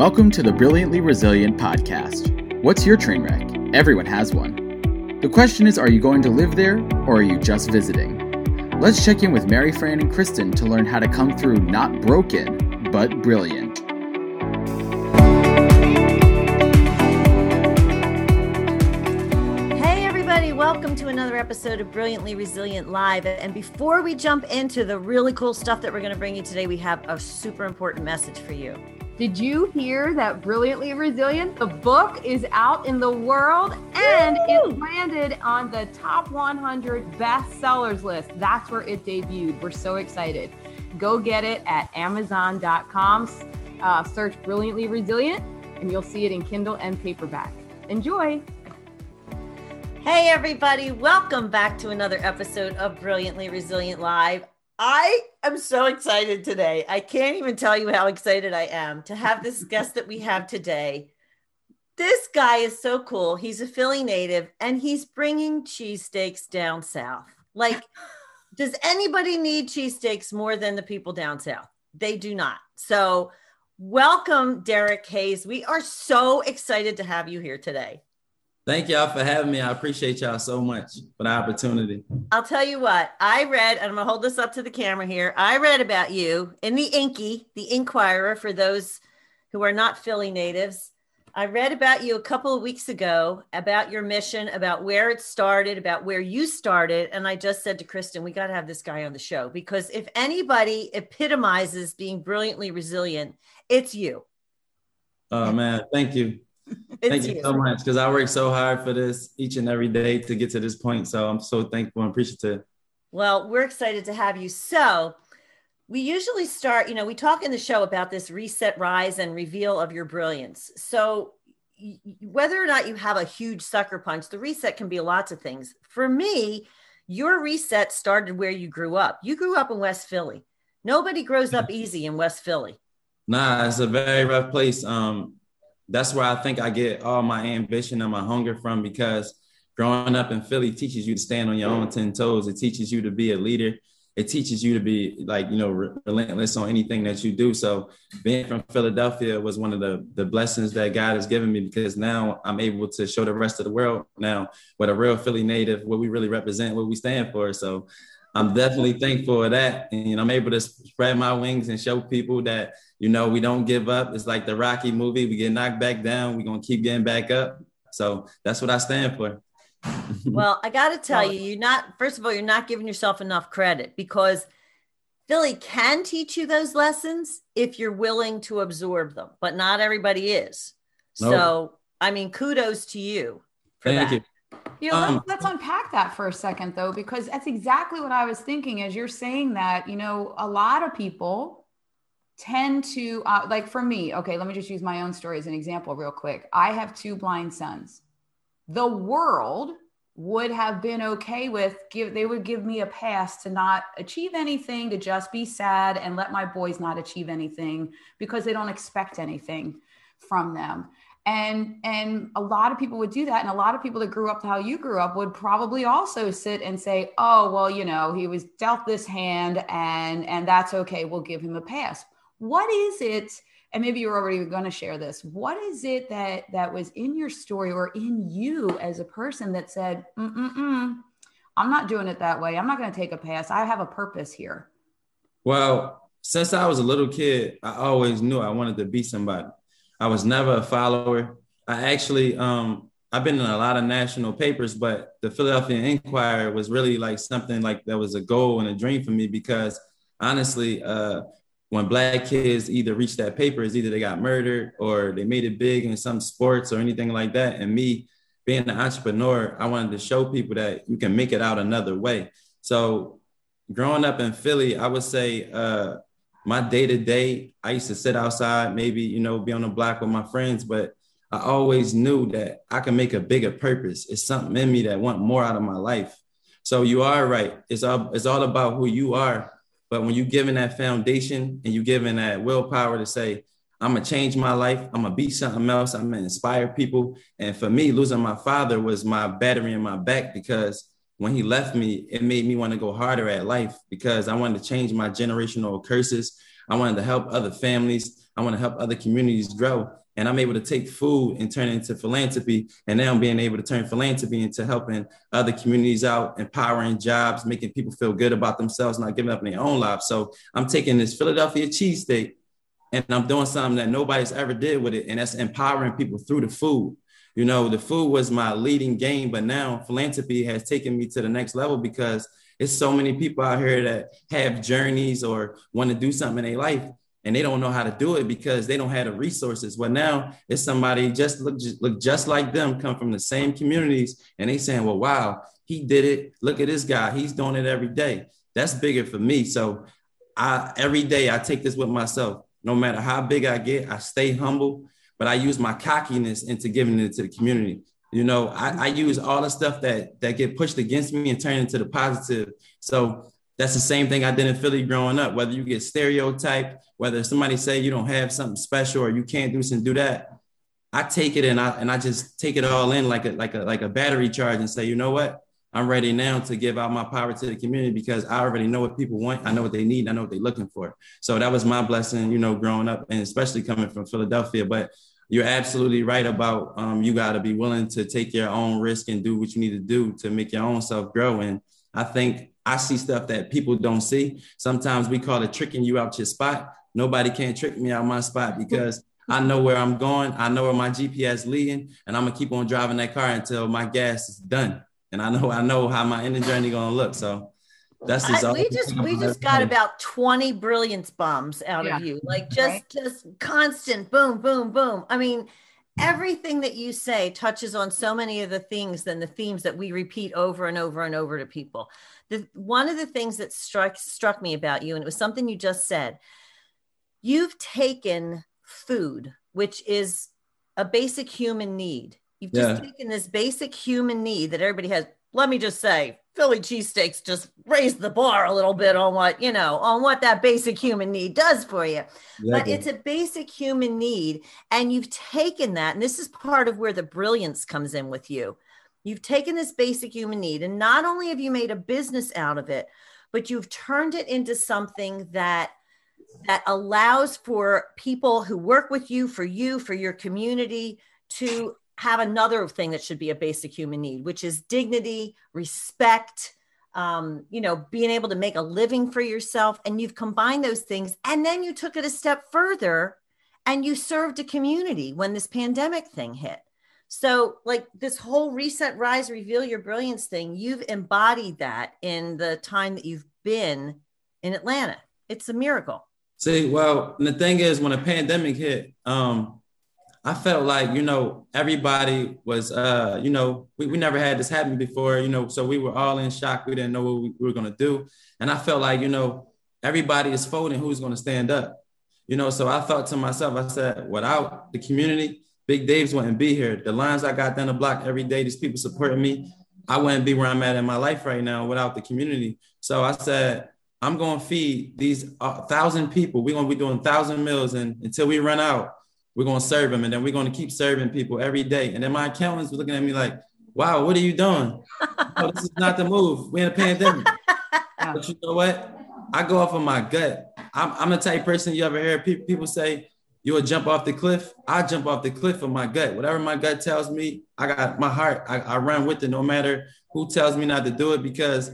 Welcome to the Brilliantly Resilient podcast. What's your train wreck? Everyone has one. The question is are you going to live there or are you just visiting? Let's check in with Mary Fran and Kristen to learn how to come through not broken, but brilliant. Hey, everybody, welcome to another episode of Brilliantly Resilient Live. And before we jump into the really cool stuff that we're going to bring you today, we have a super important message for you. Did you hear that Brilliantly Resilient? The book is out in the world and it landed on the top 100 bestsellers list. That's where it debuted. We're so excited. Go get it at Amazon.com. Uh, search Brilliantly Resilient and you'll see it in Kindle and paperback. Enjoy. Hey, everybody, welcome back to another episode of Brilliantly Resilient Live. I am so excited today. I can't even tell you how excited I am to have this guest that we have today. This guy is so cool. He's a Philly native and he's bringing cheesesteaks down south. Like, does anybody need cheesesteaks more than the people down south? They do not. So, welcome, Derek Hayes. We are so excited to have you here today. Thank y'all for having me. I appreciate y'all so much for the opportunity. I'll tell you what, I read, and I'm gonna hold this up to the camera here. I read about you in the Inky, the Inquirer, for those who are not Philly natives. I read about you a couple of weeks ago about your mission, about where it started, about where you started. And I just said to Kristen, we got to have this guy on the show because if anybody epitomizes being brilliantly resilient, it's you. Oh, man. Thank you. Thank you, you, so much because I work so hard for this each and every day to get to this point. So I'm so thankful and appreciative. Well, we're excited to have you. So we usually start, you know, we talk in the show about this reset, rise, and reveal of your brilliance. So whether or not you have a huge sucker punch, the reset can be lots of things. For me, your reset started where you grew up. You grew up in West Philly. Nobody grows up easy in West Philly. Nah, it's a very rough place. Um, that's where I think I get all my ambition and my hunger from because growing up in Philly teaches you to stand on your own 10 toes. It teaches you to be a leader. It teaches you to be like, you know, relentless on anything that you do. So being from Philadelphia was one of the, the blessings that God has given me because now I'm able to show the rest of the world now what a real Philly native, what we really represent, what we stand for. So I'm definitely thankful for that. And I'm able to spread my wings and show people that, you know, we don't give up. It's like the Rocky movie. We get knocked back down. We're going to keep getting back up. So that's what I stand for. well, I got to tell you, you're not, first of all, you're not giving yourself enough credit because Philly can teach you those lessons if you're willing to absorb them, but not everybody is. Nope. So, I mean, kudos to you. Thank that. you. You know, um, let's, let's unpack that for a second, though, because that's exactly what I was thinking as you're saying that. You know, a lot of people tend to, uh, like for me, okay, let me just use my own story as an example, real quick. I have two blind sons. The world would have been okay with give they would give me a pass to not achieve anything to just be sad and let my boys not achieve anything because they don't expect anything from them and and a lot of people would do that and a lot of people that grew up how you grew up would probably also sit and say oh well you know he was dealt this hand and and that's okay we'll give him a pass what is it and maybe you're already going to share this what is it that that was in your story or in you as a person that said Mm-mm-mm, i'm not doing it that way. I'm not going to take a pass. I have a purpose here. Well since i was a little kid i always knew i wanted to be somebody. I was never a follower. I actually, um, I've been in a lot of national papers, but the Philadelphia Inquirer was really like something like that was a goal and a dream for me because honestly, uh, when black kids either reach that paper, is either they got murdered or they made it big in some sports or anything like that. And me being an entrepreneur, I wanted to show people that you can make it out another way. So growing up in Philly, I would say uh, my day to day, I used to sit outside, maybe, you know, be on the block with my friends, but I always knew that I can make a bigger purpose. It's something in me that want more out of my life. So you are right. It's all, it's all about who you are. But when you're given that foundation and you're given that willpower to say, I'm gonna change my life, I'm gonna be something else, I'm gonna inspire people. And for me, losing my father was my battery in my back because when he left me, it made me want to go harder at life because I wanted to change my generational curses. I wanted to help other families. I want to help other communities grow. And I'm able to take food and turn it into philanthropy. And now I'm being able to turn philanthropy into helping other communities out, empowering jobs, making people feel good about themselves, not giving up their own lives. So I'm taking this Philadelphia cheesesteak and I'm doing something that nobody's ever did with it. And that's empowering people through the food. You know, the food was my leading game, but now philanthropy has taken me to the next level because it's so many people out here that have journeys or want to do something in their life and they don't know how to do it because they don't have the resources. Well, now it's somebody just look, look just like them, come from the same communities, and they saying, "Well, wow, he did it. Look at this guy. He's doing it every day." That's bigger for me. So, I every day I take this with myself. No matter how big I get, I stay humble but I use my cockiness into giving it to the community. You know, I, I use all the stuff that that get pushed against me and turn into the positive. So that's the same thing I did in Philly growing up. Whether you get stereotyped, whether somebody say you don't have something special or you can't do this and do that, I take it and I and I just take it all in like a like a like a battery charge and say, you know what? I'm ready now to give out my power to the community because I already know what people want. I know what they need. I know what they're looking for. So that was my blessing, you know, growing up and especially coming from Philadelphia. But you're absolutely right about um, you got to be willing to take your own risk and do what you need to do to make your own self grow. And I think I see stuff that people don't see. Sometimes we call it tricking you out your spot. Nobody can trick me out my spot because I know where I'm going. I know where my GPS leading, and I'm gonna keep on driving that car until my gas is done. And I know I know how my ending journey gonna look. So that's just I, we just we just got about 20 brilliance bombs out yeah. of you like just right? just constant boom boom boom i mean everything that you say touches on so many of the things and the themes that we repeat over and over and over to people the one of the things that struck struck me about you and it was something you just said you've taken food which is a basic human need you've just yeah. taken this basic human need that everybody has let me just say Philly cheesesteaks just raise the bar a little bit on what, you know, on what that basic human need does for you. Yeah, but it's a basic human need. And you've taken that, and this is part of where the brilliance comes in with you. You've taken this basic human need, and not only have you made a business out of it, but you've turned it into something that that allows for people who work with you, for you, for your community to have another thing that should be a basic human need, which is dignity, respect, um, you know, being able to make a living for yourself. And you've combined those things. And then you took it a step further and you served a community when this pandemic thing hit. So, like this whole reset, rise, reveal your brilliance thing, you've embodied that in the time that you've been in Atlanta. It's a miracle. See, well, the thing is, when a pandemic hit, um, I felt like, you know, everybody was, uh, you know, we, we never had this happen before, you know, so we were all in shock. We didn't know what we, we were going to do. And I felt like, you know, everybody is folding who's going to stand up, you know, so I thought to myself, I said, without the community, Big Dave's wouldn't be here. The lines I got down the block every day, these people supporting me, I wouldn't be where I'm at in my life right now without the community. So I said, I'm going to feed these uh, thousand people. We're going to be doing thousand meals and until we run out we're going to serve them and then we're going to keep serving people every day. And then my accountants were looking at me like, wow, what are you doing? oh, this is not the move. We're in a pandemic. but you know what? I go off of my gut. I'm, I'm the type of person you ever hear people say, you will jump off the cliff. I jump off the cliff of my gut. Whatever my gut tells me, I got my heart. I, I run with it no matter who tells me not to do it because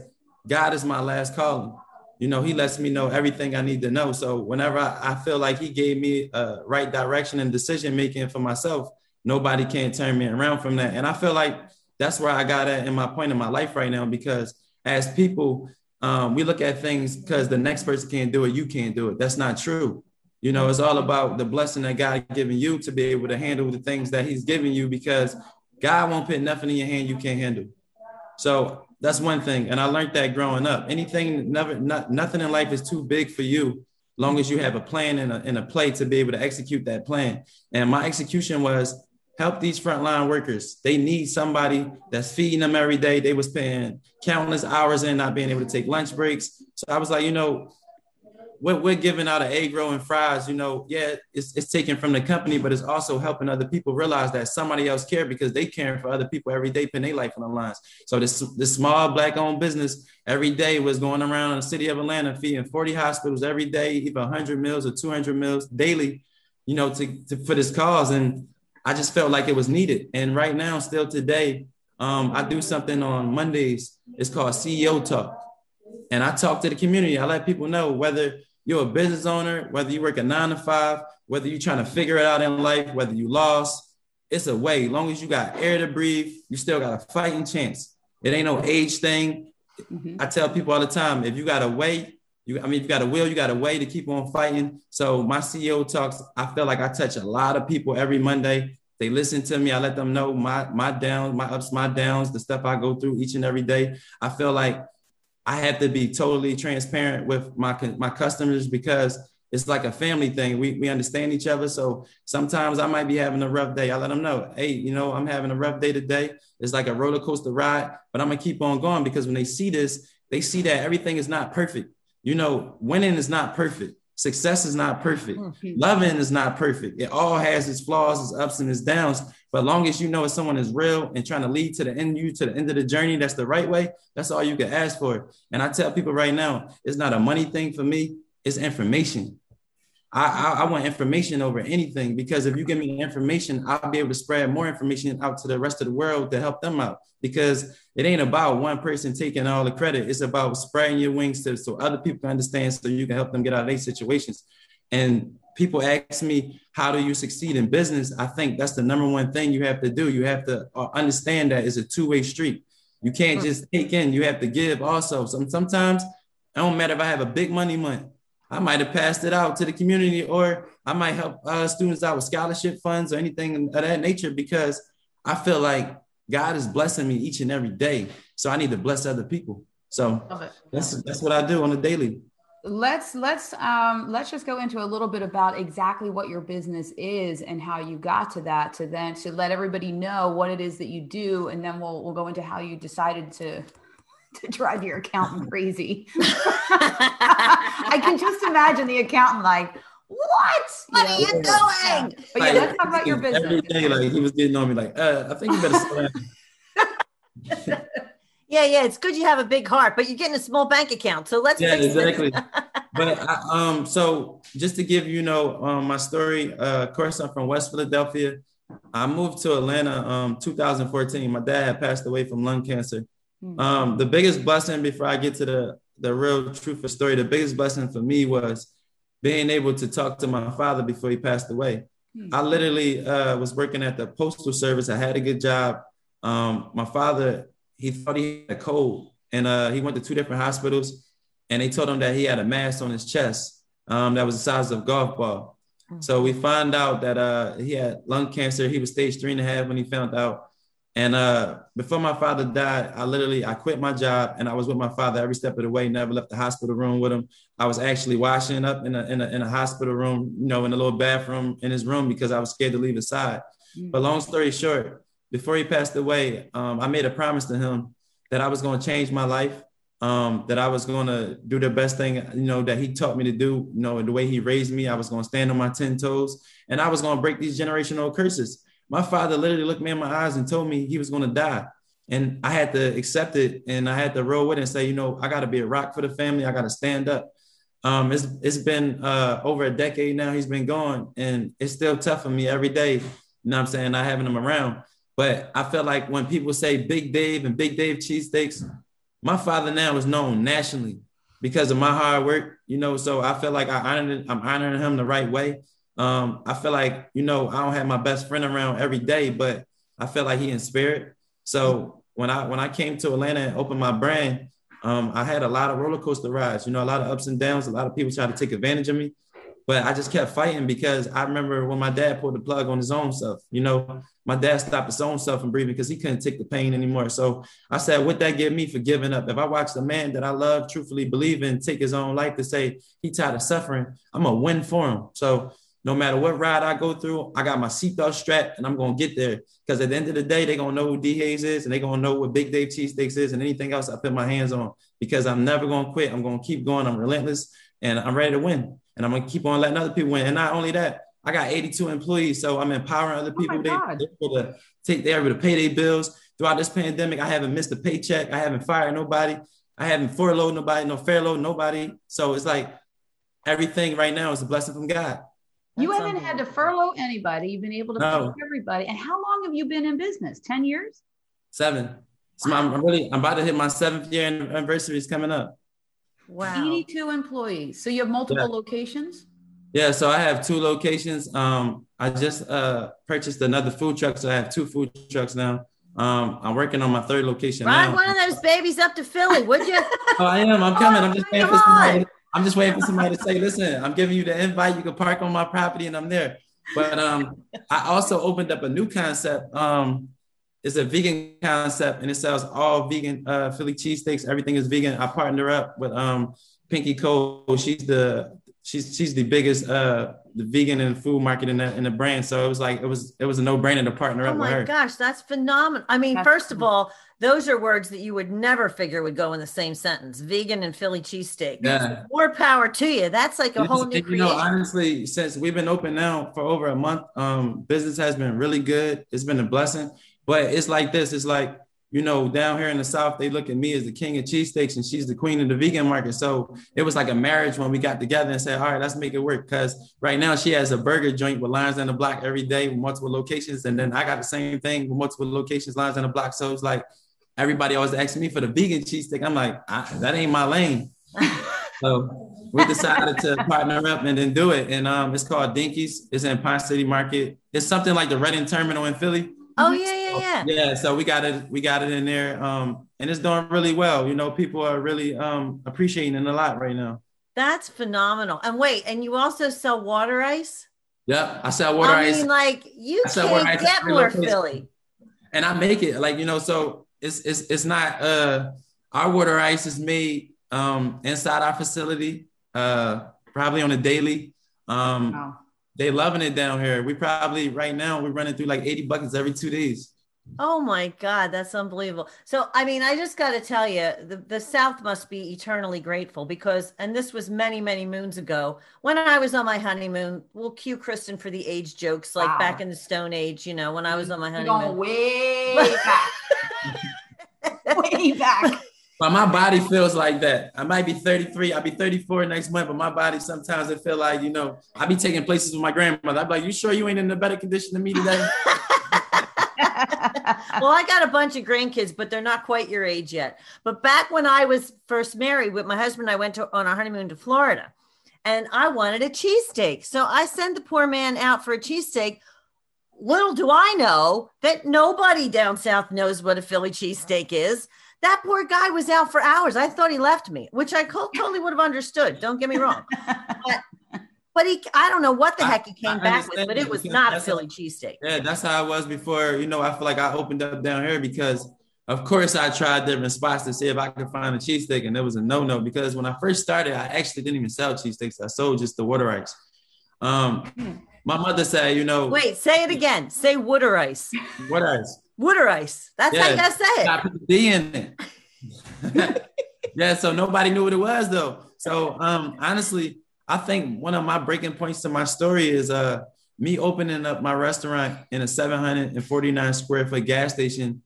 God is my last calling you know, he lets me know everything I need to know. So whenever I, I feel like he gave me a right direction and decision making for myself, nobody can turn me around from that. And I feel like that's where I got at in my point in my life right now, because as people, um, we look at things because the next person can't do it, you can't do it. That's not true. You know, it's all about the blessing that God given you to be able to handle the things that He's giving you because God won't put nothing in your hand you can't handle. So that's one thing. And I learned that growing up. Anything, never, not, nothing in life is too big for you, long as you have a plan and a, and a play to be able to execute that plan. And my execution was help these frontline workers. They need somebody that's feeding them every day. They was paying countless hours in, not being able to take lunch breaks. So I was like, you know, we're, we're giving out an egg roll and fries, you know, yeah, it's, it's taken from the company, but it's also helping other people realize that somebody else care because they caring for other people every day, putting their life on the lines. So this, this small black owned business every day was going around in the city of Atlanta, feeding 40 hospitals every day, even 100 meals or 200 meals daily, you know, to, to for this cause. And I just felt like it was needed. And right now, still today, um, I do something on Mondays. It's called CEO Talk and I talk to the community. I let people know whether you're a business owner, whether you work a nine to five, whether you're trying to figure it out in life, whether you lost, it's a way. As long as you got air to breathe, you still got a fighting chance. It ain't no age thing. Mm-hmm. I tell people all the time, if you got a way, you, I mean, you got a will, you got a way to keep on fighting. So my CEO talks, I feel like I touch a lot of people every Monday. They listen to me. I let them know my my downs, my ups, my downs, the stuff I go through each and every day. I feel like I have to be totally transparent with my my customers because it's like a family thing. We we understand each other. So sometimes I might be having a rough day. I let them know, hey, you know, I'm having a rough day today. It's like a roller coaster ride, but I'm gonna keep on going because when they see this, they see that everything is not perfect. You know, winning is not perfect. Success is not perfect. Mm-hmm. Loving is not perfect. It all has its flaws, its ups and its downs. But long as you know if someone is real and trying to lead to the end you to the end of the journey, that's the right way. That's all you can ask for. And I tell people right now, it's not a money thing for me. It's information. I, I, I, want information over anything because if you give me information, I'll be able to spread more information out to the rest of the world to help them out. Because it ain't about one person taking all the credit. It's about spreading your wings to so other people can understand so you can help them get out of their situations. And people ask me, how do you succeed in business? I think that's the number one thing you have to do. You have to uh, understand that it's a two-way street. You can't just take in, you have to give also. Some, sometimes it don't matter if I have a big money month. I might have passed it out to the community or I might help uh, students out with scholarship funds or anything of that nature because I feel like God is blessing me each and every day. So I need to bless other people. So that's, that's what I do on a daily let's let's um let's just go into a little bit about exactly what your business is and how you got to that to then to let everybody know what it is that you do and then we'll we'll go into how you decided to to drive your accountant crazy. I can just imagine the accountant like what? What are you doing? Yeah. but yeah let's talk about your business. every day like he was getting on me like uh, i think you better Yeah, yeah, it's good you have a big heart, but you're getting a small bank account. So let's yeah, exactly. but I, um, so just to give you know um, my story, uh, of course, I'm from West Philadelphia. I moved to Atlanta um 2014. My dad had passed away from lung cancer. Mm-hmm. Um, the biggest blessing before I get to the the real truth of story, the biggest blessing for me was being able to talk to my father before he passed away. Mm-hmm. I literally uh, was working at the postal service. I had a good job. Um, my father he thought he had a cold, and uh, he went to two different hospitals, and they told him that he had a mass on his chest um, that was the size of a golf ball. Mm-hmm. So we found out that uh, he had lung cancer. He was stage three and a half when he found out. And uh, before my father died, I literally I quit my job and I was with my father every step of the way. Never left the hospital room with him. I was actually washing up in a in a, in a hospital room, you know, in a little bathroom in his room because I was scared to leave his side. Mm-hmm. But long story short, before he passed away, um, I made a promise to him that I was going to change my life, um, that I was going to do the best thing, you know, that he taught me to do, you know, the way he raised me. I was going to stand on my 10 toes and I was going to break these generational curses. My father literally looked me in my eyes and told me he was going to die. And I had to accept it and I had to roll with it and say, you know, I got to be a rock for the family. I got to stand up. Um, it's, it's been uh, over a decade now he's been gone and it's still tough for me every day. You know what I'm saying? Not having him around. But I feel like when people say Big Dave and Big Dave cheesesteaks, my father now is known nationally because of my hard work, you know. So I feel like I honored, I'm honoring him the right way. Um, I feel like, you know, I don't have my best friend around every day, but I feel like he in spirit. So when I when I came to Atlanta and opened my brand, um, I had a lot of roller coaster rides, you know, a lot of ups and downs. A lot of people tried to take advantage of me, but I just kept fighting because I remember when my dad pulled the plug on his own stuff. You know, my dad stopped his own self from breathing because he couldn't take the pain anymore. So I said, would that give me for giving up? If I watch the man that I love, truthfully believe in, take his own life to say he tired of suffering, I'm gonna win for him. So no matter what ride I go through, I got my seatbelt strapped and I'm gonna get there. Because at the end of the day, they're gonna know who D Hayes is and they're gonna know what Big Dave Cheesesteaks is and anything else I put my hands on. Because I'm never gonna quit. I'm gonna keep going. I'm relentless. and I'm ready to win. And I'm gonna keep on letting other people win. And not only that, I got 82 employees, so I'm empowering other Oh people. my they, God. they're able to take, they're able to pay their bills throughout this pandemic. I haven't missed a paycheck. I haven't fired nobody. I haven't furloughed nobody, no furlough nobody. So it's like everything right now is a blessing from God. You That's haven't had to furlough anybody. You've been able to No. pay everybody. And how long have you been in business? 10 years? Seven. So I'm, I'm really, I'm about to hit my seventh year anniversary is coming up. Wow. 82 employees. So you have multiple Yeah. locations? Yeah, so I have two locations. Um, I just uh purchased another food truck, so I have two food trucks now. Um, I'm working on my third location Ride now. one of those babies up to Philly, would you? Oh, I am. I'm coming. I'm just waiting for somebody. I'm just waiting for somebody to say, "Listen, I'm giving you the invite. You can park on my property, and I'm there." But um, I also opened up a new concept. Um, it's a vegan concept, and it sells all vegan uh, Philly cheesesteaks. Everything is vegan. I partner up with um, Pinky Cole. She's the she's she's the biggest uh, the vegan and food market in the in the brand. So it was like it was it was a no brainer to partner Oh up with my her. gosh, that's phenomenal. I mean, That's first of all, those are words that you would never figure would go in the same sentence. Vegan and Philly cheesesteak. Yeah. More power to you. That's like a Yes, whole new and, you know, creation. honestly, since we've been open now for over a month, um, business has been really good. It's been a blessing. But it's like this: it's like you know, down here in the South, they look at me as the king of cheesesteaks, and she's the queen of the vegan market. So it was like a marriage when we got together and said, "All right, let's make it work." Because right now she has a burger joint with lines on the block every day with multiple locations, and then I got the same thing with multiple locations, lines on the block. So it's like everybody always asking me for the vegan cheesesteak. I'm like, I, that ain't my lane. So we decided to partner up and then do it. And um, it's called Dinkies. It's in Ponce City Market. It's something like the Reading Terminal in Philly. oh yeah, yeah, yeah. Yeah, so we got it, we got it in there. Um, and it's doing really well. You know, people are really um appreciating it a lot right now. That's phenomenal. And wait, and you also sell water ice? Yep. I sell water I ice mean, like you I sell water can't get more locations. Philly. and I make it like, you know, so it's it's it's not uh our water ice is made um inside our facility, uh probably on a daily. Um Wow. they loving it down here. We probably right now we're running through like 80 buckets every two days. Oh my God, that's unbelievable. So, I mean, I just got to tell you, the, the South must be eternally grateful because, and this was many, many moons ago when I was on my honeymoon. We'll cue Kristen for the age jokes, like Wow. back in the Stone Age, you know, when I was on my You're going honeymoon. way back. way back. But my body feels like that. I might be 33, I'll be 34 next month, but my body sometimes it feel like, you know, I be taking places with my grandmother. I'm like, you sure you ain't in a better condition than me today? well, I got a bunch of grandkids, but they're not quite your age yet. But back when I was first married with my husband, I went to, on our honeymoon to Florida and I wanted a cheesesteak. So I sent the poor man out for a cheesesteak. Little do I know that nobody down south knows what a Philly cheesesteak is. That poor guy was out for hours. I thought he left me, which I totally would have understood. Don't get me wrong. But he, I don't know what the I- heck he came I back with, but it was not a Philly cheesesteak. yeah, that's how I was before. You know, I feel like I opened up down here because of course I tried different spots to see if I could find a cheesesteak, and it was a no-no because when I first started, I actually didn't even sell cheesesteaks. I sold just the water ice. Um, my mother said, you know, Wait, say it again. Say water ice. water ice. Water ice. That's how you gotta say it. got put the D in it. yeah, so nobody knew what it was though. So um honestly, I think one of my breaking points to my story is uh me opening up my restaurant in a 749 square foot gas station,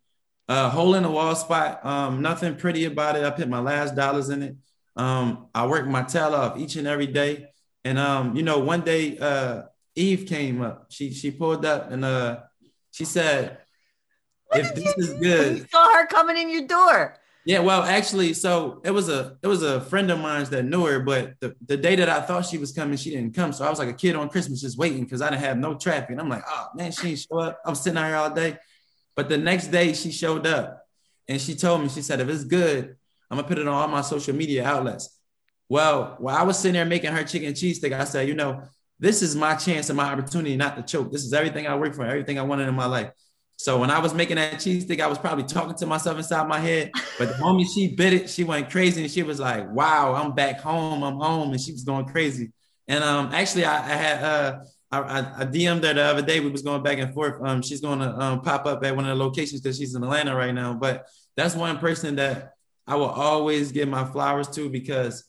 uh hole in the wall spot. Um, nothing pretty about it. I put my last dollars in it. Um, I work my tail off each and every day. And um, you know, one day uh Eve came up. She she pulled up and uh she said, What if this you is good, You saw her coming in your door. Yeah, well, actually, so it was a it was a friend of mine that knew her, but the, the day that I thought she was coming, she didn't come. So I was like a kid on Christmas just waiting because I didn't have no traffic. And I'm like, oh man, she didn't show up. I'm sitting out here all day. But the next day she showed up and she told me, she said, if it's good, I'm gonna put it on all my social media outlets. Well, while I was sitting there making her chicken cheesesteak, I said, you know, this is my chance and my opportunity not to choke. This is everything I work for, everything I wanted in my life. So when I was making that cheesesteak, I was probably talking to myself inside my head. But the moment she bit it, she went crazy and she was like, "Wow, I'm back home. I'm home." And she was going crazy. And um, actually, I, I had uh, I, I, DM'd her the other day. We was going back and forth. Um, she's going to um, pop up at one of the locations because she's in Atlanta right now. But that's one person that I will always give my flowers to because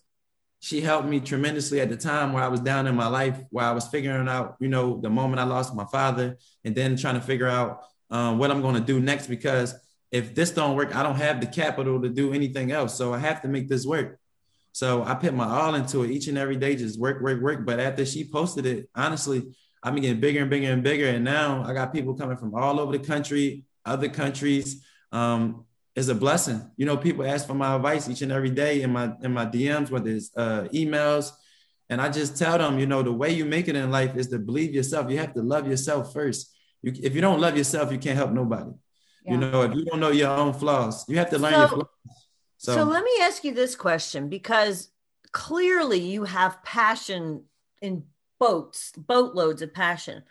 she helped me tremendously at the time where I was down in my life, where I was figuring out, you know, the moment I lost my father, and then trying to figure out um, what I'm going to do next. Because if this don't work, I don't have the capital to do anything else. So I have to make this work. So I put my all into it each and every day, just work, work, work. But after she posted it, honestly, been getting bigger and bigger and bigger. And now I got people coming from all over the country, other countries. Um, is a blessing. You know, people ask for my advice each and every day in my in my DMs, whether it's uh, emails, and I just tell them, you know, the way you make it in life is to believe yourself. You have to love yourself first. You, if you don't love yourself, you can't help nobody. Yeah. You know, if you don't know your own flaws, you have to learn so, your flaws. So, so let me ask you this question because clearly you have passion in boats, boatloads of passion.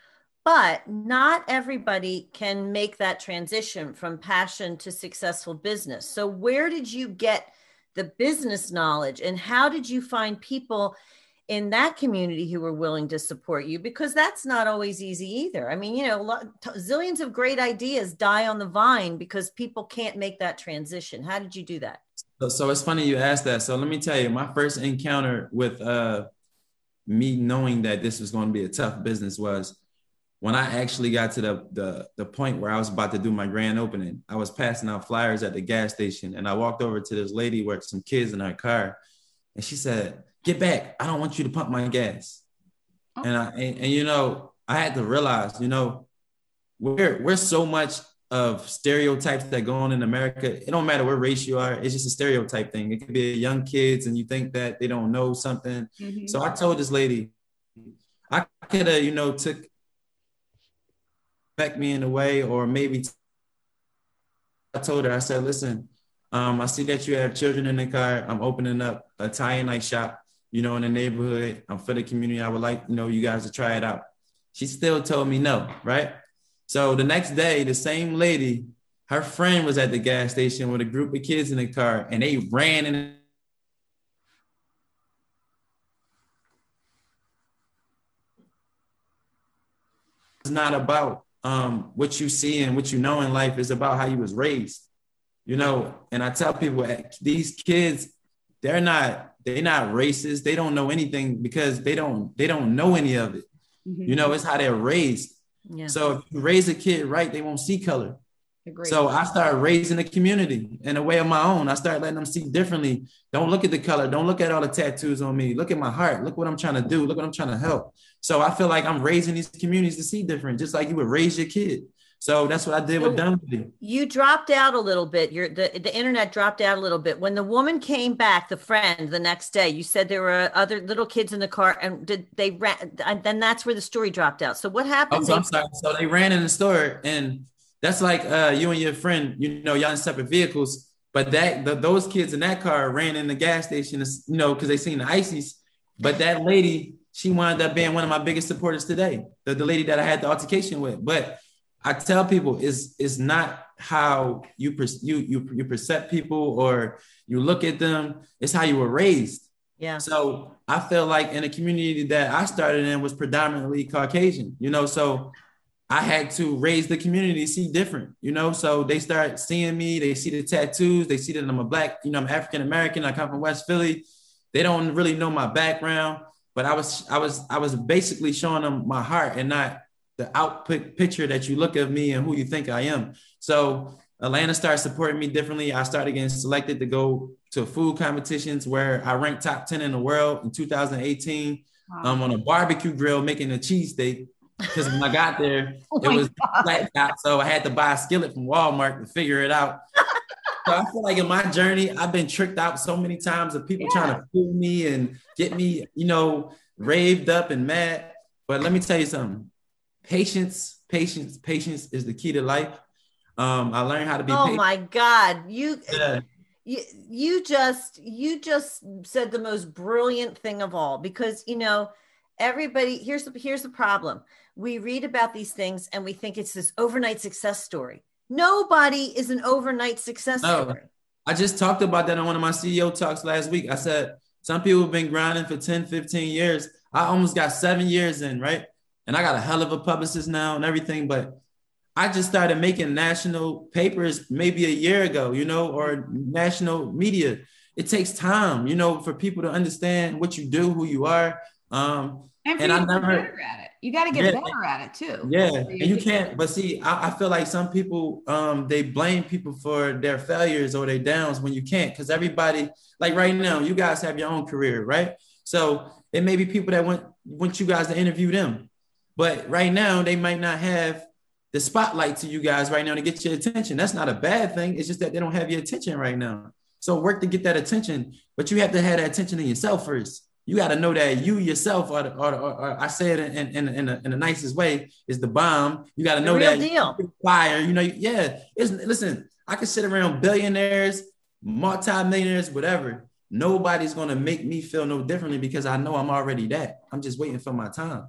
But not everybody can make that transition from passion to successful business. So, where did you get the business knowledge and how did you find people in that community who were willing to support you? Because that's not always easy either. I mean, you know, zillions of great ideas die on the vine because people can't make that transition. How did you do that? So, so it's funny you asked that. So, let me tell you, my first encounter with uh, me knowing that this was going to be a tough business was when I actually got to the, the the point where I was about to do my grand opening, I was passing out flyers at the gas station, and I walked over to this lady with some kids in her car, and she said, "Get back! I don't want you to pump my gas." Oh. And I and, and you know I had to realize, you know, we're we're so much of stereotypes that go on in America. It don't matter what race you are; it's just a stereotype thing. It could be young kids, and you think that they don't know something. Mm-hmm. So I told this lady, I could have, you know, took affect me in a way, or maybe I told her, I said, listen, um, I see that you have children in the car. I'm opening up a tie and night shop, you know, in the neighborhood. I'm for the community. I would like, you know, you guys to try it out. She still told me no, right? So the next day, the same lady, her friend was at the gas station with a group of kids in the car, and they ran in. It's not about um, what you see and what you know in life is about how you was raised, you know. And I tell people these kids, they're not they're not racist. They don't know anything because they don't they don't know any of it. Mm-hmm. You know, it's how they're raised. Yeah. So if you raise a kid right, they won't see color. Agreed. So I started raising the community in a way of my own. I started letting them see differently. Don't look at the color. Don't look at all the tattoos on me. Look at my heart. Look what I'm trying to do. Look what I'm trying to help. So I feel like I'm raising these communities to see different, just like you would raise your kid. So that's what I did so with Dunwoody. You dropped out a little bit. Your the, the internet dropped out a little bit. When the woman came back, the friend, the next day, you said there were other little kids in the car, and did they ran? And then that's where the story dropped out. So what happened? Oh, so I'm sorry. So they ran in the store, and that's like uh, you and your friend. You know, y'all in separate vehicles, but that the, those kids in that car ran in the gas station, you know, because they seen the ices. But that lady she wound up being one of my biggest supporters today. The, the lady that I had the altercation with. But I tell people is it's not how you per, you you you perceive people or you look at them. It's how you were raised. Yeah. So I feel like in a community that I started in was predominantly Caucasian. You know, so I had to raise the community see different. You know, so they start seeing me. They see the tattoos. They see that I'm a black. You know, I'm African American. I come from West Philly. They don't really know my background but I was I was I was basically showing them my heart and not the output picture that you look of me and who you think I am. So Atlanta started supporting me differently. I started getting selected to go to food competitions where I ranked top 10 in the world in 2018 wow. um, on a barbecue grill making a cheesesteak. Because when I got there, oh it was flat top, so I had to buy a skillet from Walmart to figure it out. so I feel like in my journey, I've been tricked out so many times of people yeah. trying to fool me and get me, you know, raved up and mad. But let me tell you something. Patience, patience, patience is the key to life. Um, I learned how to be. Oh patient. my God, you, yeah. you, you just, you just said the most brilliant thing of all because you know everybody. Here's the here's the problem. We read about these things and we think it's this overnight success story. Nobody is an overnight success no. story. I just talked about that on one of my CEO talks last week. I said, some people have been grinding for 10, 15 years. I almost got seven years in, right? And I got a hell of a publicist now and everything. But I just started making national papers maybe a year ago, you know, or national media. it takes time, you know, for people to understand what you do, who you are. Um, and, and I never better at it. You got to get yeah, better at it too. Yeah, so and you can't. But see, I, I, feel like some people um they blame people for their failures or their downs when you can't, because everybody like right now, you guys have your own career, right? So it may be people that want want you guys to interview them, but right now they might not have the spotlight to you guys right now to get your attention. That's not a bad thing. It's just that they don't have your attention right now. So work to get that attention, but you have to have that attention in yourself first. You got to know that you yourself are, the, are, are, are I say it in, in, in, in, the nicest way is the bomb. You got to know that deal. fire. You know, yeah. It's, listen, I can sit around billionaires, multi-millionaires, whatever. Nobody's gonna make me feel no differently because I know I'm already that. I'm just waiting for my time.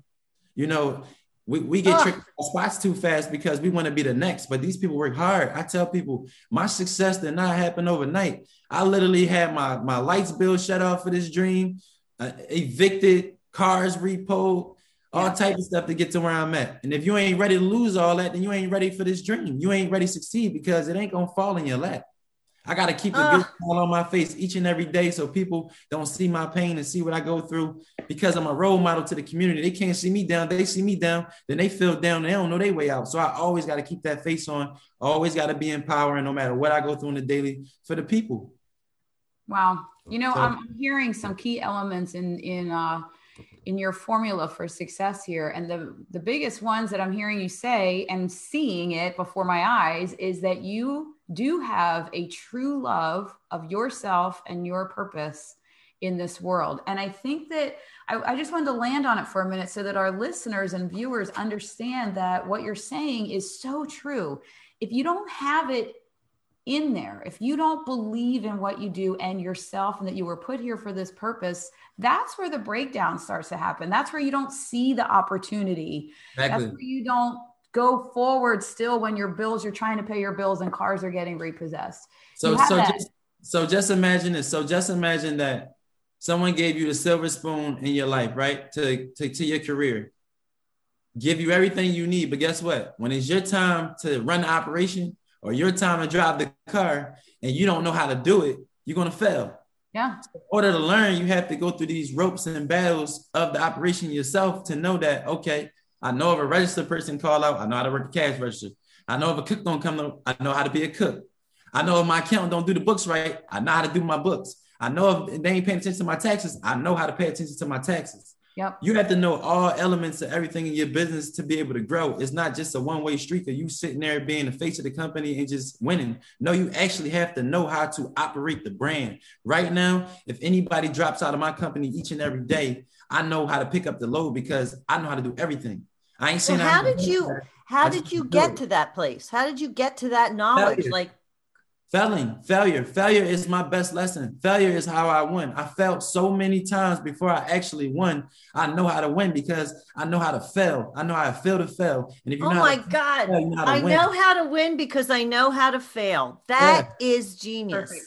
You know, we, we get tricked spots too fast because we want to be the next, but these people work hard. I tell people my success did not happen overnight. I literally had my, my lights bill shut off for this dream, uh, evicted, cars repo, all yeah. type of stuff to get to where I'm at. And if you ain't ready to lose all that, then you ain't ready for this dream. You ain't ready to succeed because it ain't gonna fall in your lap. I got to keep a uh, good smile on my face each and every day so people don't see my pain and see what I go through because I'm a role model to the community. They can't see me down. They see me down, then they feel down. They don't know their way out. So I always got to keep that face on. Always got to be empowering no matter what I go through in the daily for the people. Wow. You know, so, I'm hearing some key elements in, in, uh, in your formula for success here and the the biggest ones that i'm hearing you say and seeing it before my eyes is that you do have a true love of yourself and your purpose in this world and i think that I, I just wanted to land on it for a minute so that our listeners and viewers understand that what you're saying is so true if you don't have it in there. If you don't believe in what you do and yourself and that you were put here for this purpose, that's where the breakdown starts to happen. That's where you don't see the opportunity. Exactly. That's where you don't go forward still when your bills, you're trying to pay your bills and cars are getting repossessed. So, so just, so just imagine this. So just imagine that someone gave you the silver spoon in your life, right? To, to, to your career, give you everything you need. But guess what? When it's your time to run the operation, or your time to drive the car and you don't know how to do it, you're gonna fail. Yeah. In order to learn, you have to go through these ropes and battles of the operation yourself to know that, okay, I know if a register person call out, I know how to work the cash register. I know if a cook don't come, I know how to be a cook. I know if my accountant don't do the books right, I know how to do my books. I know if they ain't paying attention to my taxes, I know how to pay attention to my taxes. Yep. You have to know all elements of everything in your business to be able to grow. It's not just a one-way street that you sitting there being the face of the company and just winning. No, you actually have to know how to operate the brand. Right now, if anybody drops out of my company each and every day, I know how to pick up the load because I know how to do everything. I ain't saying well, how did you how did you get to that place? How did you get to that knowledge? Like Failing, failure, failure is my best lesson. Failure is how I win. I failed so many times before I actually won. I know how to win because I know how to fail. I know how to fail to fail. And if you oh my God, fail, you know I win. know how to win because I know how to fail. That yeah. is genius. Perfect.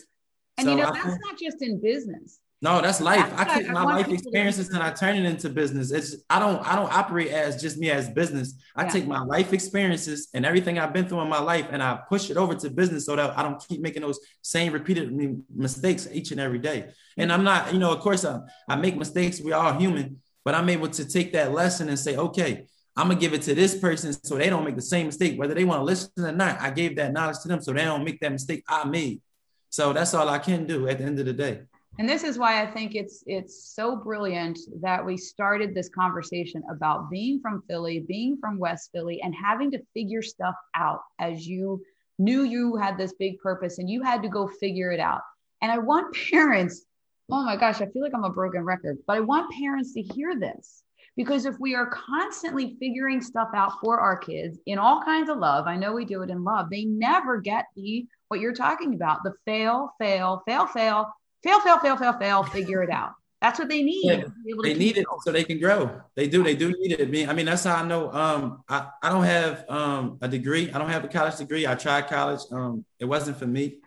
And so you know, that's think, not just in business. No, that's life. That's I take my life experiences and I turn it into business. It's I don't I don't operate as just me as business. I yeah. take my life experiences and everything I've been through in my life and I push it over to business so that I don't keep making those same repeated mistakes each and every day. And I'm not, you know, of course I, I make mistakes. We're all human, but I'm able to take that lesson and say, okay, I'm gonna give it to this person so they don't make the same mistake, whether they want to listen or not. I gave that knowledge to them so they don't make that mistake I made. So that's all I can do at the end of the day. And this is why I think it's it's so brilliant that we started this conversation about being from Philly, being from West Philly, and having to figure stuff out as you knew you had this big purpose and you had to go figure it out. And I want parents, oh my gosh, I feel like I'm a broken record, but I want parents to hear this because if we are constantly figuring stuff out for our kids in all kinds of love, I know we do it in love, they never get the what you're talking about the fail, fail, fail, fail, fail, fail, fail, fail, fail, figure it out. That's what they need. Yeah, they need it so they can grow. They do. They do need it. I mean, that's how I know. Um, I, I don't have um a degree. I don't have a college degree. I tried college. Um, it wasn't for me.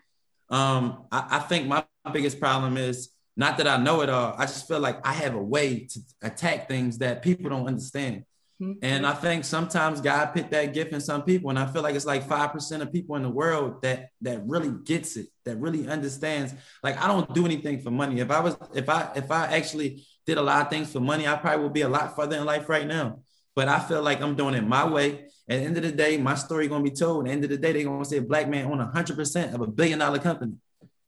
Um, I, I think my biggest problem is not that I know it all. I just feel like I have a way to attack things that people don't understand. Mm-hmm. And I think sometimes God put that gift in some people, and I feel like it's like five percent of people in the world that that really gets it, that really understands. Like I don't do anything for money. If I was, if I, if I actually did a lot of things for money, I probably would be a lot further in life right now. But I feel like I'm doing it my way. At the end of the day, my story gonna be told. At the end of the day, they're gonna say black man own hundred percent of a billion dollar company.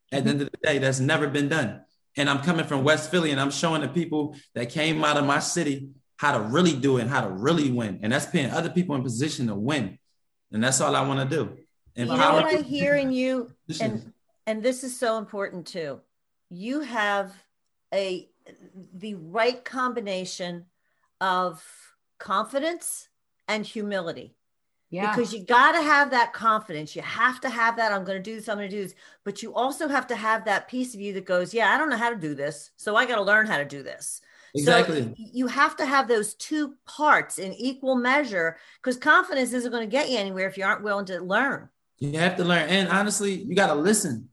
At the end of the day, that's never been done. And I'm coming from West Philly, and I'm showing the people that came out of my city how to really do it and how to really win. And that's putting other people in position to win. And that's all I want to do. Empower you know what I hear in you, and and this is so important too. You have a the right combination of confidence and humility. Yeah. Because you got to have that confidence. You have to have that. I'm going to do this. I'm going to do this. But you also have to have that piece of you that goes, Yeah, I don't know how to do this. So I got to learn how to do this. Exactly. So you have to have those two parts in equal measure because confidence isn't going to get you anywhere if you aren't willing to learn. You have to learn. And honestly, you got to listen.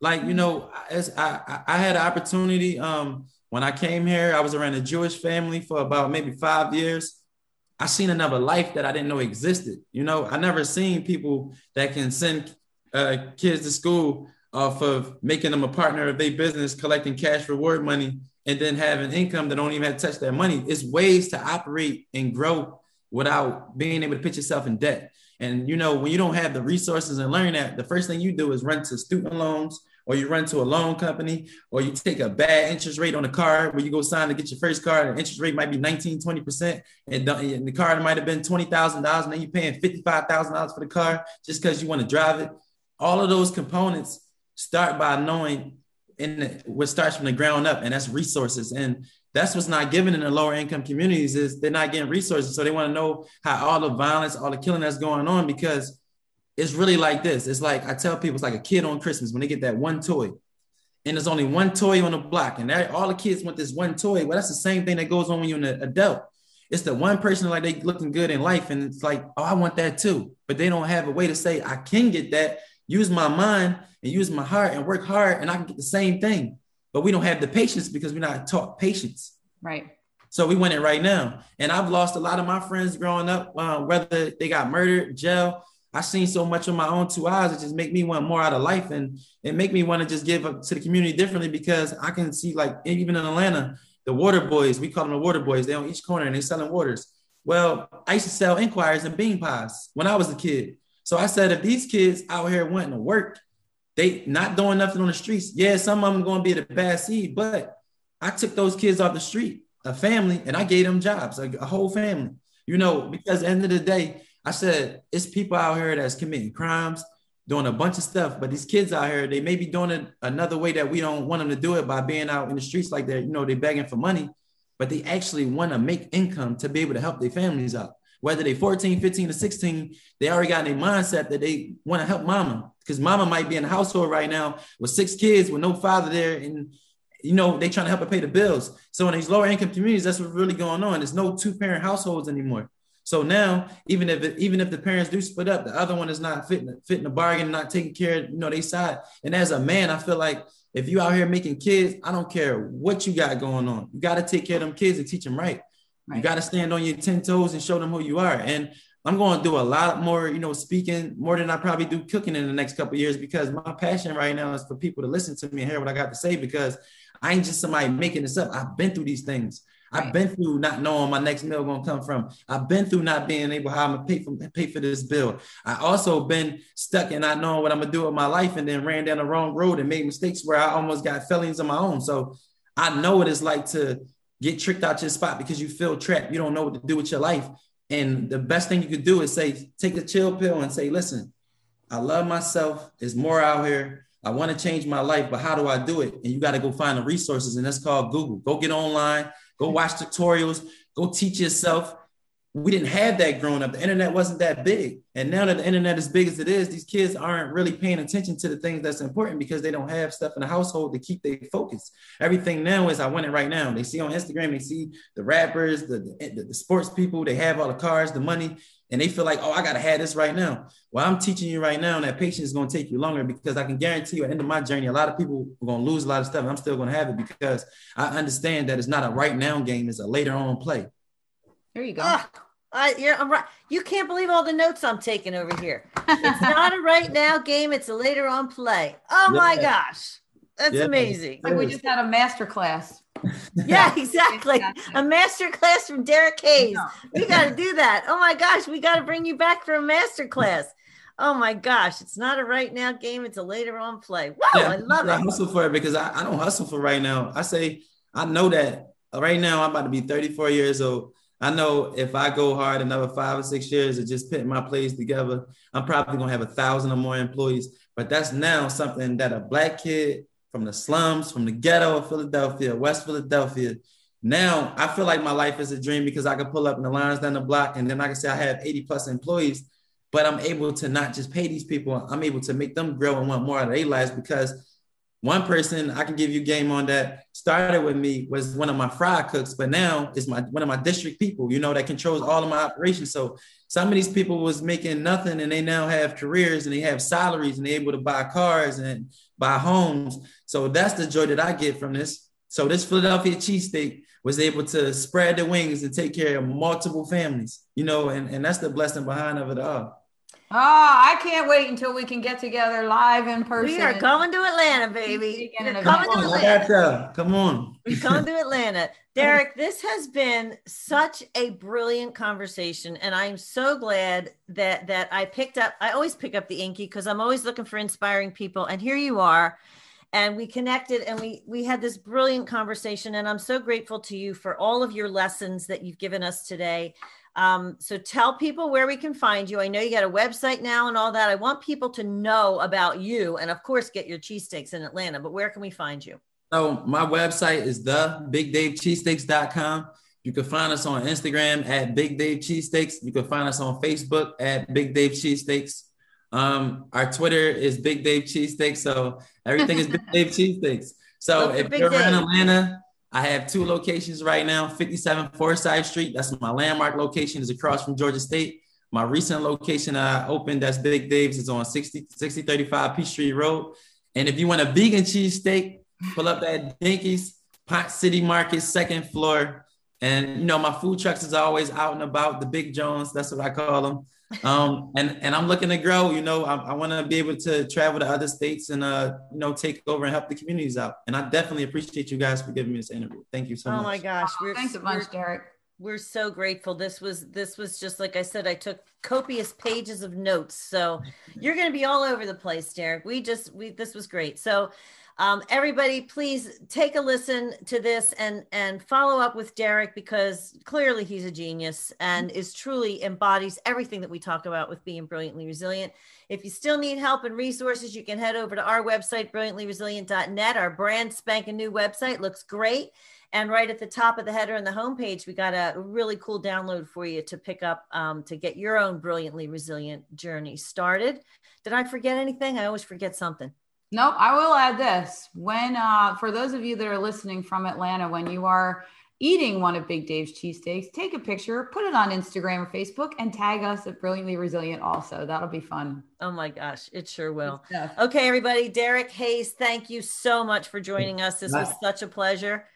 Like, you know, as I, I had an opportunity um, when I came here, I was around a Jewish family for about maybe five years. I seen another life that I didn't know existed. You know, I never seen people that can send uh, kids to school off of making them a partner of their business, collecting cash reward money, and then having income that don't even have to touch their money. It's ways to operate and grow without being able to put yourself in debt. And you know, when you don't have the resources and learn that, the first thing you do is run to student loans, or you run to a loan company, or you take a bad interest rate on a car where you go sign to get your first car, the interest rate might be 19, 20%, and the car might have been $20,000, and then you're paying $55,000 for the car just because you want to drive it. All of those components start by knowing in what starts from the ground up, and that's resources. And that's what's not given in the lower income communities is they're not getting resources. So they want to know how all the violence, all the killing that's going on because it's really like this. It's like I tell people, it's like a kid on Christmas when they get that one toy, and there's only one toy on the block, and all the kids want this one toy. Well, that's the same thing that goes on when you're an adult. It's the one person like they looking good in life, and it's like, oh, I want that too, but they don't have a way to say I can get that. Use my mind and use my heart and work hard, and I can get the same thing. But we don't have the patience because we're not taught patience. Right. So we went it right now. And I've lost a lot of my friends growing up, uh, whether they got murdered, jail, I've seen so much with my own two eyes. It just make me want more out of life, and it make me want to just give up to the community differently because I can see like even in Atlanta, the water boys, we call them the water boys. They on each corner and they selling waters. Well, I used to sell inquiries and bean pies when I was a kid. So I said, if these kids out here wanting to work, they not doing nothing on the streets. Yeah, some of them going to be the bad seed, but I took those kids off the street, a family, and I gave them jobs, a, a whole family. You know, because end of the day, I said, it's people out here that's committing crimes, doing a bunch of stuff, but these kids out here, they may be doing it another way that we don't want them to do it by being out in the streets like they're, you know, they're begging for money, but they actually want to make income to be able to help their families out. Whether they 14, 15, or 16, they already got in their mindset that they want to help mama. Because mama might be in the household right now with six kids with no father there. And you know, they trying to help her pay the bills. So in these lower income communities, that's what's really going on. There's no two parent households anymore. So now, even if even if the parents do split up, the other one is not fitting fitting the bargain, not taking care of you know they side. And as a man, I feel like if you out here making kids, I don't care what you got going on. You got to take care of them kids and teach them right. Right. You got to stand on your ten toes and show them who you are. And I'm going to do a lot more, you know, speaking more than I probably do cooking in the next couple years because my passion right now is for people to listen to me and hear what I got to say because I ain't just somebody making this up. I've been through these things. I've been through not knowing my next meal gonna come from. I've been through not being able how I'm gonna pay for pay for this bill. I also been stuck in not knowing what I'm gonna do with my life, and then ran down the wrong road and made mistakes where I almost got felonies of my own. So I know what it's like to get tricked out your spot because you feel trapped. You don't know what to do with your life. And the best thing you could do is say, take a chill pill and say, listen, I love myself. There's more out here. I want to change my life, but how do I do it? And you got to go find the resources, and that's called Google. Go get online, Go watch tutorials, go teach yourself. We didn't have that growing up. The internet wasn't that big. And now that the internet is big as it is, these kids aren't really paying attention to the things that's important because they don't have stuff in the household to keep their focus. Everything now is I want it right now. They see on Instagram, they see the rappers, the, the, the sports people, they have all the cars, the money, and they feel like, oh, I gotta have this right now. Well, I'm teaching you right now, and that patience is gonna take you longer because I can guarantee you at the end of my journey, a lot of people are gonna lose a lot of stuff. I'm still gonna have it because I understand that it's not a right now game, it's a later on play. There you go. Ah, I, you're, I'm right. You can't believe all the notes I'm taking over here. It's not a right now game. It's a later on play. Oh my Yeah. gosh. That's Yeah. amazing. like we just had a master class. Yeah, exactly. Exactly. A master class from Derek Hayes. No. We got to do that. Oh my gosh, we got to bring you back for a master class. Oh my gosh, it's not a right now game. It's a later on play. Wow, Yeah, I love I it. hustle for it because I, I don't hustle for right now. I say I know that right now I'm about to be 34 years old. I know if I go hard another five or six years of just putting my plays together, I'm probably gonna have a thousand or more employees. But that's now something that a black kid from the slums, from the ghetto of Philadelphia, West Philadelphia. Now I feel like my life is a dream because I can pull up in the lines down the block and then I can say I have 80 plus employees but I'm able to not just pay these people, I'm able to make them grow and want more out of their lives because one person I can give you game on that started with me was one of my fry cooks, but now is my one of my district people, you know, that controls all of my operations. So some of these people was making nothing and they now have careers and they have salaries and they're able to buy cars and buy homes. So that's the joy that I get from this. So this Philadelphia cheesesteak was able to spread the wings and take care of multiple families, you know, and, and that's the blessing behind of it all. Oh, I can't wait until we can get together live in person. We are coming to Atlanta, baby. We're and coming to Atlanta. Atlanta. Come on. We come to Atlanta. Derek, this has been such a brilliant conversation. And I'm so glad that that I picked up, I always pick up the Inky because I'm always looking for inspiring people. And here you are. And we connected and we we had this brilliant conversation. And I'm so grateful to you for all of your lessons that you've given us today. Um, so tell people where we can find you. I know you got a website now and all that. I want people to know about you and of course get your cheesesteaks in Atlanta, but where can we find you? So my website is the bigdavecheesesteaks.com. You can find us on Instagram at Big Dave Cheesesteaks. You can find us on Facebook at Big Dave Cheesesteaks. Um, our Twitter is Big Dave Cheesesteaks. So everything is Big Dave Cheesesteaks. So Look if you're around Atlanta, I have two locations right now 57 Forsyth Street. That's my landmark location, is across from Georgia State. My recent location I opened, that's Big Dave's, is on 60, 6035 Peachtree Road. And if you want a vegan cheesesteak, pull up at Dinky's, Ponce City Market, second floor. And you know, my food trucks is always out and about, the Big Jones, that's what I call them. Um, and and I'm looking to grow. You know, I, I want to be able to travel to other states and uh, you know, take over and help the communities out. And I definitely appreciate you guys for giving me this interview. Thank you so oh much. Oh my gosh. We're, Thanks a we're- Derek. we're so grateful this was this was just like i said i took copious pages of notes so you're going to be all over the place derek we just we this was great so um, everybody please take a listen to this and and follow up with derek because clearly he's a genius and is truly embodies everything that we talk about with being brilliantly resilient if you still need help and resources you can head over to our website brilliantlyresilient.net our brand spanking new website looks great and right at the top of the header and the homepage, we got a really cool download for you to pick up um, to get your own brilliantly resilient journey started. Did I forget anything? I always forget something. Nope, I will add this. When uh, for those of you that are listening from Atlanta, when you are eating one of Big Dave's cheesesteaks, take a picture, put it on Instagram or Facebook, and tag us at Brilliantly Resilient. Also, that'll be fun. Oh my gosh, it sure will. Okay, everybody. Derek Hayes, thank you so much for joining us. This was such a pleasure.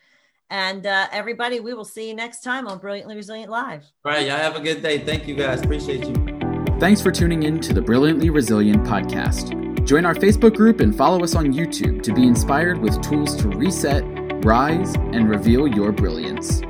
And uh, everybody, we will see you next time on Brilliantly Resilient Live. All right, y'all have a good day. Thank you guys. Appreciate you. Thanks for tuning in to the Brilliantly Resilient podcast. Join our Facebook group and follow us on YouTube to be inspired with tools to reset, rise, and reveal your brilliance.